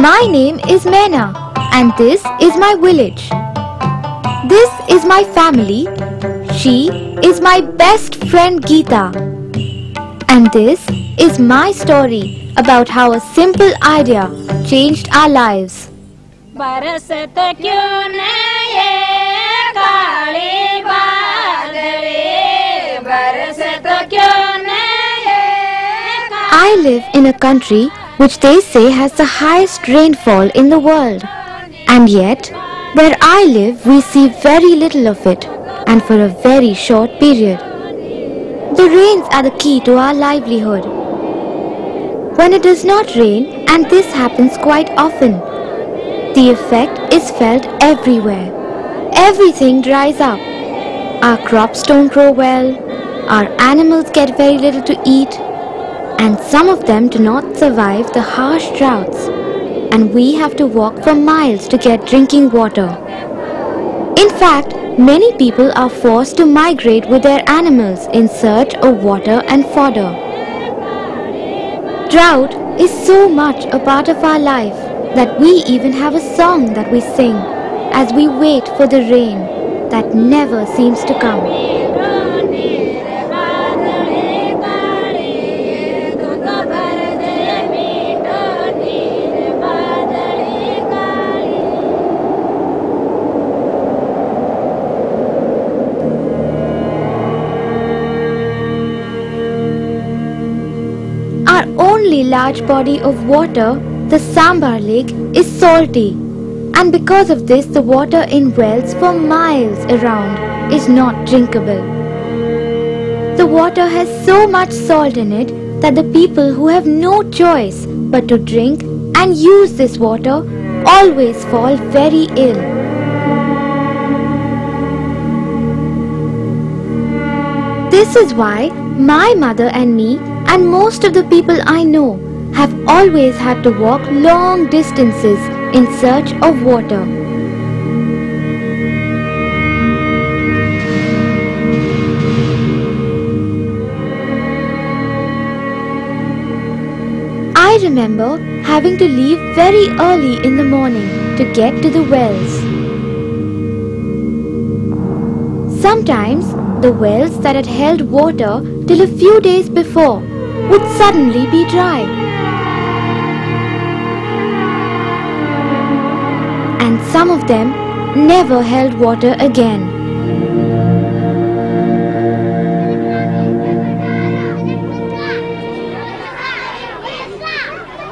My name is Mena and this is my village. This is my family. She is my best friend Geeta. And this is my story about how a simple idea changed our lives. I live in a country which they say has the highest rainfall in the world. And yet, where I live, we see very little of it, and for a very short period. The rains are the key to our livelihood. When it does not rain, and this happens quite often, the effect is felt everywhere. Everything dries up. Our crops don't grow well, our animals get very little to eat, and some of them do not survive the harsh droughts, and we have to walk for miles to get drinking water. In fact, many people are forced to migrate with their animals in search of water and fodder. Drought is so much a part of our life that we even have a song that we sing as we wait for the rain that never seems to come. Large body of water, the Sambhar Lake, is salty. And because of this, the water in wells for miles around is not drinkable. The water has so much salt in it that the people who have no choice but to drink and use this water always fall very ill. This is why my mother and me and most of the people I know have always had to walk long distances in search of water. I remember having to leave very early in the morning to get to the wells. Sometimes the wells that had held water till a few days before would suddenly be dry. And some of them never held water again.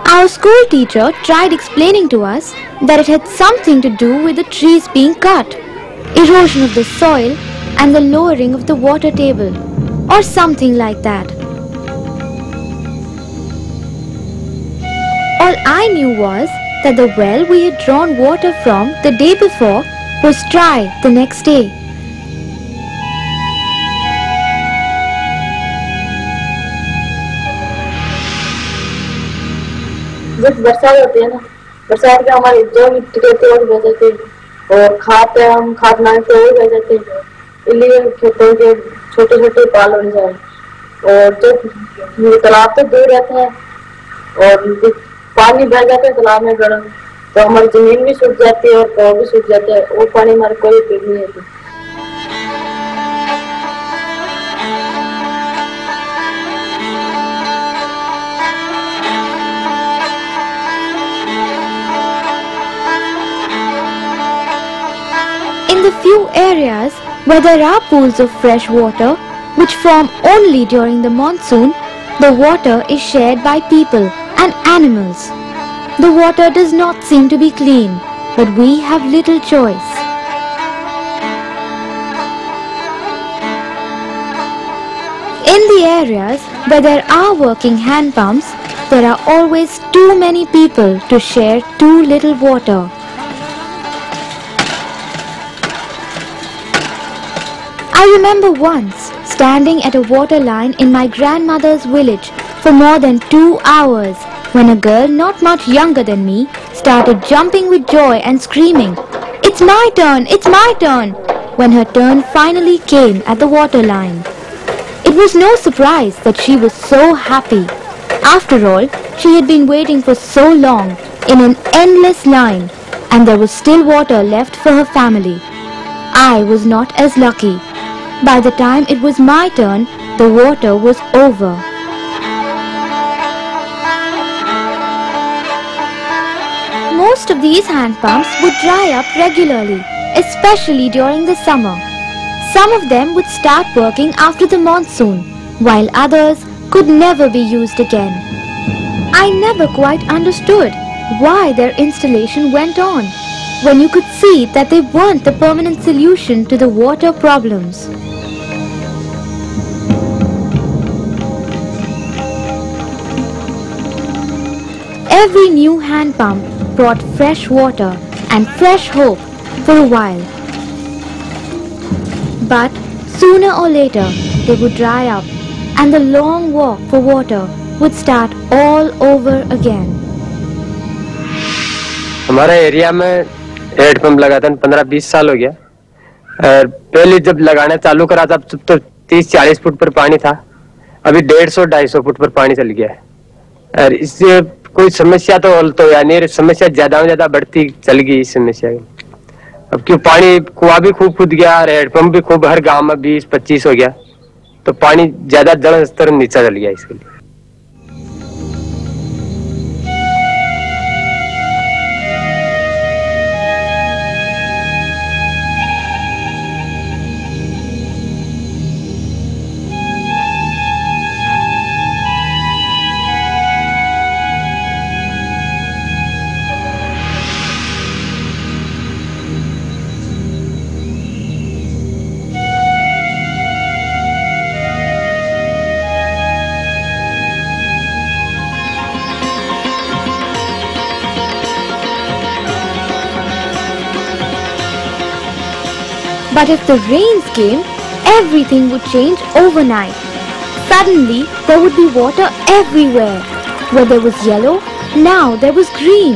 Our school teacher tried explaining to us that it had something to do with the trees being cut, erosion of the soil, and the lowering of the water table, or something like that. All I knew was that the well we had drawn water from the day before was dry the next day. जब बरसात होती है ना बरसात के हमारे जो मिट्टी रहती है वो भी बह जाती है और खाद है हम खाद बनाए थे वो भी बह जाते हैं इसलिए खेतों के छोटे छोटे पाल बन जाए और जो ये तालाब तो दूर रहते हैं और जो पानी बह जाता है तालाब में गर्म तो हमारी ज़मीन भी सूख जाती है और पौ भी सूख जाते हैं वो पानी हमारे कोई उपयोग नहीं होती the few areas where there are pools of fresh water, which form only during the monsoon, the water is shared by people and animals. The water does not seem to be clean, but we have little choice. In the areas where there are working hand pumps, there are always too many people to share too little water. I remember once standing at a water line in my grandmother's village for more than two hours when a girl not much younger than me started jumping with joy and screaming, It's my turn! It's my turn! when her turn finally came at the water line. It was no surprise that she was so happy. After all, she had been waiting for so long in an endless line, and there was still water left for her family. I was not as lucky. By the time it was my turn, the water was over. Most of these hand pumps would dry up regularly, especially during the summer. Some of them would start working after the monsoon, while others could never be used again. I never quite understood why their installation went on when you could see that they weren't the permanent solution to the water problems. Every new hand pump brought fresh water and fresh hope for a while. But sooner or later they would dry up and the long walk for water would start all over again. हमारे area में head pump लगाते पंद्रह बीस साल हो गया और पहले जब लगाना चालू करा था तब तो तीस चालीस फुट पर पानी था अभी डेढ़ सौ ढाई सौ फुट पर पानी चल गया है और इससे कोई समस्या तो हल तो या नहीं समस्या ज़्यादा ज़्यादा बढ़ती चल गई इस समस्या की। अब क्यों पानी, कुआ भी खूब खुद गया और हेडपम्प भी खूब, हर गाँव में बीस पच्चीस हो गया। तो पानी ज़्यादा जल स्तर नीचा चल गया इसके लिए। But if the rains came, everything would change overnight. Suddenly, there would be water everywhere. Where there was yellow, now there was green.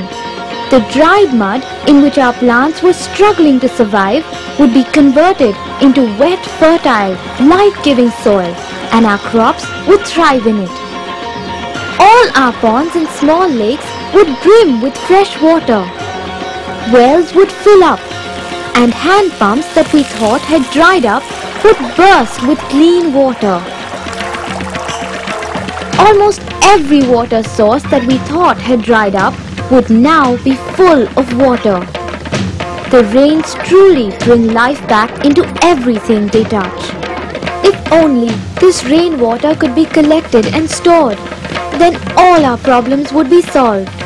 The dried mud in which our plants were struggling to survive would be converted into wet, fertile, life-giving soil and our crops would thrive in it. All our ponds and small lakes would brim with fresh water. Wells would fill up and hand pumps that we thought had dried up would burst with clean water. Almost every water source that we thought had dried up would now be full of water. The rains truly bring life back into everything they touch. If only this rainwater could be collected and stored, then all our problems would be solved.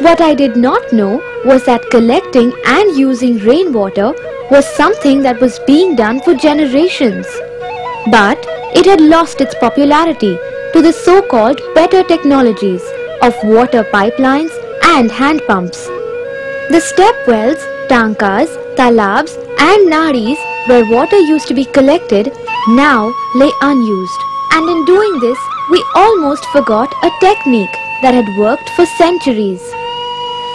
What I did not know was that collecting and using rainwater was something that was being done for generations. But it had lost its popularity to the so-called better technologies of water pipelines and hand pumps. The step wells, tankas, talabs and nadis where water used to be collected now lay unused. And in doing this, we almost forgot a technique that had worked for centuries.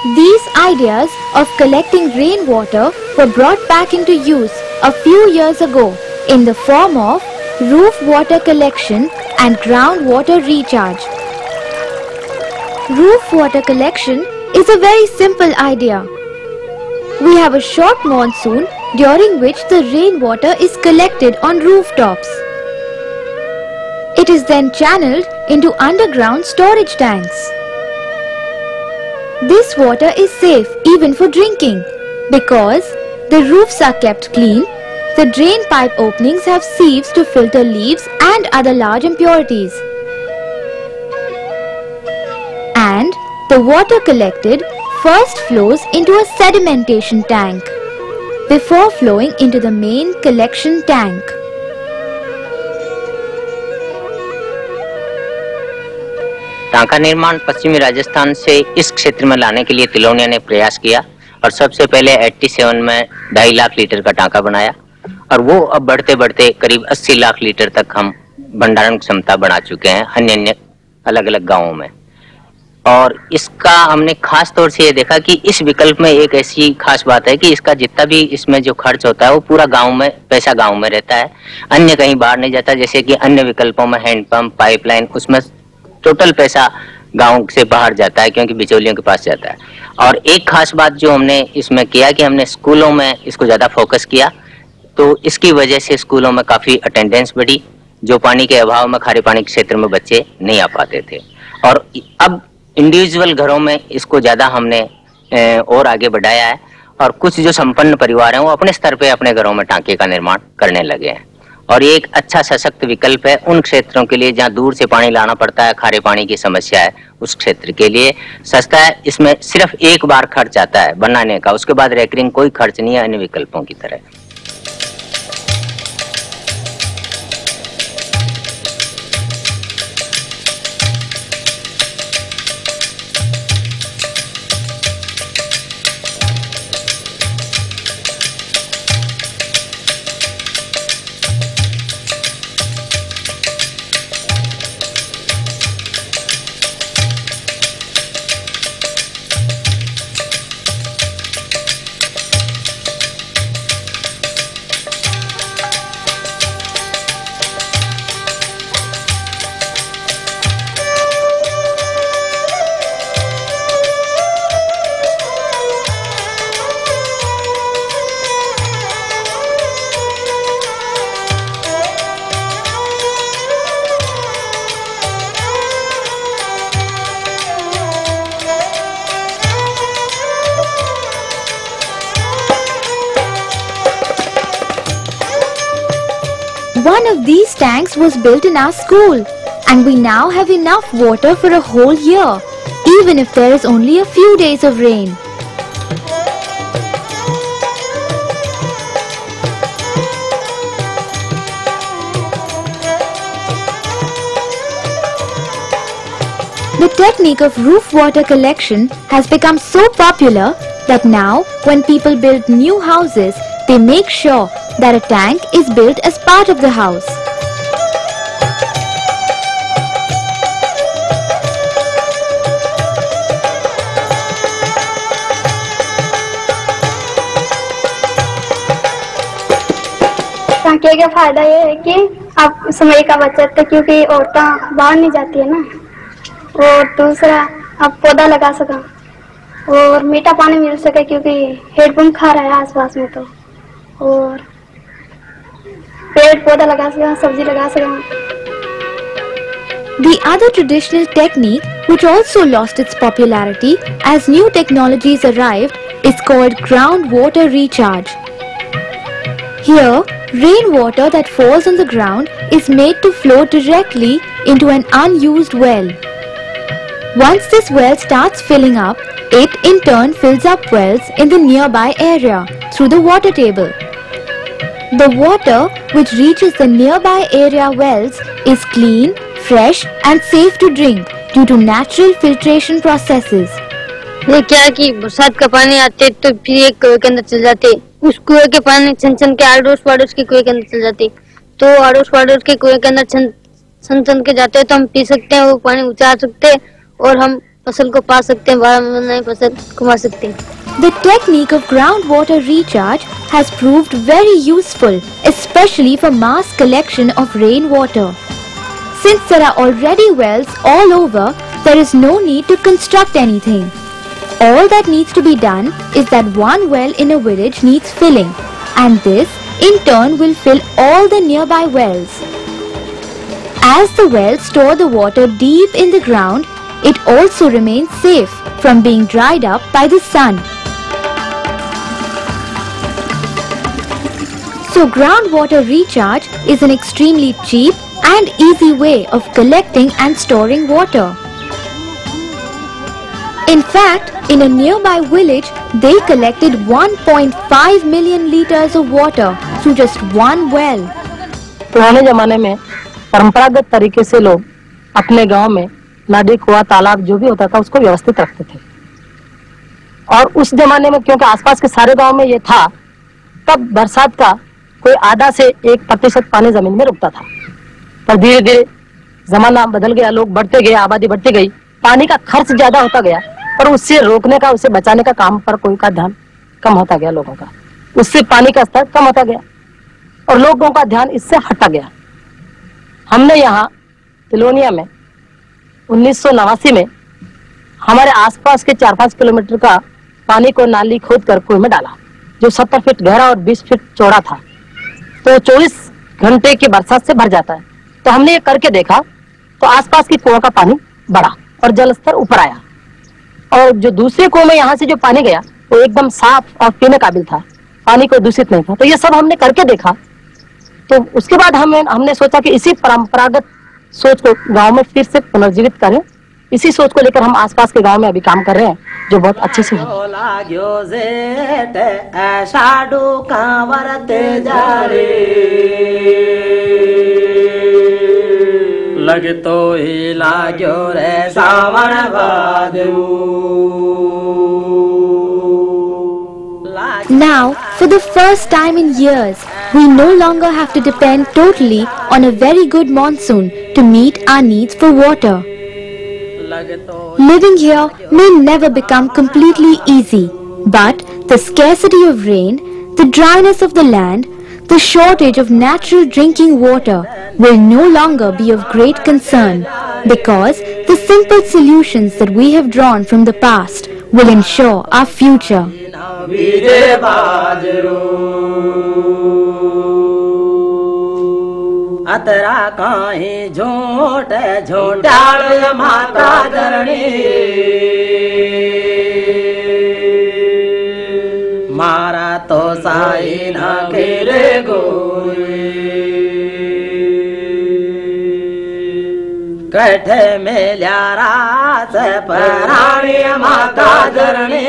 These ideas of collecting rainwater were brought back into use a few years ago in the form of roof water collection and groundwater recharge. Roof water collection is a very simple idea. We have a short monsoon during which the rainwater is collected on rooftops. It is then channeled into underground storage tanks. This water is safe even for drinking because the roofs are kept clean, the drain pipe openings have sieves to filter leaves and other large impurities. And the water collected first flows into a sedimentation tank before flowing into the main collection tank. टांका निर्माण पश्चिमी राजस्थान से इस क्षेत्र में लाने के लिए तिलोनिया ने प्रयास किया और सबसे पहले 87 में ढाई लाख लीटर का टांका बनाया। और वो अब बढ़ते बढ़ते करीब 80 लाख लीटर तक हम भंडारण क्षमता बढ़ा चुके हैं अन्य अन्य अलग अलग गाँवों में। और इसका हमने खास तौर से ये देखा कि इस विकल्प में एक ऐसी खास बात है कि इसका जितना भी इसमें जो खर्च होता है वो पूरा गाँव में, पैसा गाँव में रहता है। अन्य कहीं बाहर नहीं जाता, जैसे कि अन्य विकल्पों में हैंडपंप पाइपलाइन, उसमें टोटल पैसा गाँव से बाहर जाता है, क्योंकि बिचौलियों के पास जाता है। और एक खास बात जो हमने इसमें किया कि हमने स्कूलों में इसको ज़्यादा फोकस किया तो इसकी वजह से स्कूलों में काफ़ी अटेंडेंस बढ़ी, जो पानी के अभाव में, खारे पानी के क्षेत्र में बच्चे नहीं आ पाते थे। और अब इंडिविजुअल घरों में इसको ज़्यादा हमने और आगे बढ़ाया है, और कुछ जो संपन्न परिवार हैं, वो अपने स्तर पे अपने घरों में टांके का निर्माण करने लगे हैं। और ये एक अच्छा सशक्त विकल्प है उन क्षेत्रों के लिए जहाँ दूर से पानी लाना पड़ता है, खारे पानी की समस्या है, उस क्षेत्र के लिए। सस्ता है, इसमें सिर्फ़ एक बार खर्च आता है बनाने का, उसके बाद रेकरिंग कोई खर्च नहीं है अन्य विकल्पों की तरह। One of these tanks was built in our school, and we now have enough water for a whole year, even if there is only a few days of rain. The technique of roof water collection has become so popular that now, when people build new houses, they make sure that a tank is built as part of the house. टांके का फ़ायदा ये है कि आप समय का बचत है क्योंकि औरतें बाहर नहीं जाती है ना और दूसरा, आप पौधा लगा सका, और मीठा पानी मिल सके, क्योंकि हेडपम्प खा रहा है आसपास में तो और पेड़ पौधा लगा सका सब्जी लगा सका The other traditional technique, which also lost its popularity as new technologies arrived, is called groundwater recharge. Here, rainwater that falls on the ground is made to flow directly into an unused well. Once this well starts filling up, it in turn fills up wells in the nearby area through the water table. The water which reaches the nearby area wells is clean, fresh and safe to drink due to natural filtration processes. ये क्या कि बरसात का पानी आते तो फिर एक कुएँ के अंदर चल जाते। उस कुएँ के पानी छन छन के आड़ोस पड़ोस के कुएँ के अंदर चल जाते। तो आड़ोस पड़ोस के कुएँ के अंदर छन छन छन के जाते हैं तो हम पी सकते हैं वो पानी उचार सकते हैं और हम फ़सल को पा सकते हैं बारह महीने फ़सल कमा सकते हैं। The technique of groundwater recharge has proved very useful, especially for mass collection of rainwater. Since there are already wells all over, there is no need to construct anything. All that needs to be done is that one well in a village needs filling, and this in turn will fill all the nearby wells. As the wells store the water deep in the ground, it also remains safe from being dried up by the sun. So groundwater recharge is an extremely cheap and easy way of collecting and storing water. In fact, in a nearby village, they collected 1.5 million liters of water through just one well. पुराने जमाने में परंपरागत तरीके से लोग अपने गांव में नदी कुआ तालाब जो भी होता था उसको व्यवस्थित रखते थे और उस जमाने में क्योंकि आसपास के सारे गांव में ये था तब बरसात का कोई आधा से एक प्रतिशत पानी ज़मीन में रुकता था। पर धीरे धीरे जमाना बदल गया, लोग बढ़ते गए, आबादी बढ़ती गई। पानी का खर्च ज़्यादा होता गया, पर उससे रोकने का, उसे बचाने का काम पर कोई का ध्यान कम होता गया लोगों का। उससे पानी का स्तर कम होता गया और लोगों का ध्यान इससे हटा गया। हमने यहाँ, तिलोनिया में, उन्नीस सौ नवासी में हमारे आसपास के चार पाँच किलोमीटर का पानी को नाली खोद कर कुएँ में डाला, जो सत्तर फीट गहरा और बीस फीट चौड़ा था। तो चौबीस घंटे की बरसात से भर जाता है। तो हमने ये करके देखा तो आसपास की कुआँ का पानी बढ़ा और जल स्तर ऊपर आया। और जो दूसरे कुएँ में यहाँ से जो पानी गया, वो एकदम साफ़ और पीने काबिल था। पानी को दूषित नहीं था। तो ये सब हमने करके देखा। तो उसके बाद हमें, हमने सोचा कि इसी परंपरागत सोच को गाँव में फिर से पुनर्जीवित करें। इसी सोच को लेकर हम आसपास के गाँव में अभी काम कर रहे हैं जो बहुत अच्छे से हो कांवर ते ही लाग्यो रे सावन Now, for the first time in years, we no longer have to depend totally on a very good monsoon to meet our needs for water. Living here may never become completely easy, but the scarcity of rain, the dryness of the land, the shortage of natural drinking water will no longer be of great concern because the simple solutions that we have drawn from the past will ensure our future. अतरा काहे झोट झोटाड़ माता धरणी। मारा तो साई ना गोरी। कठ में ल्यारा से पराणी माता धरणी।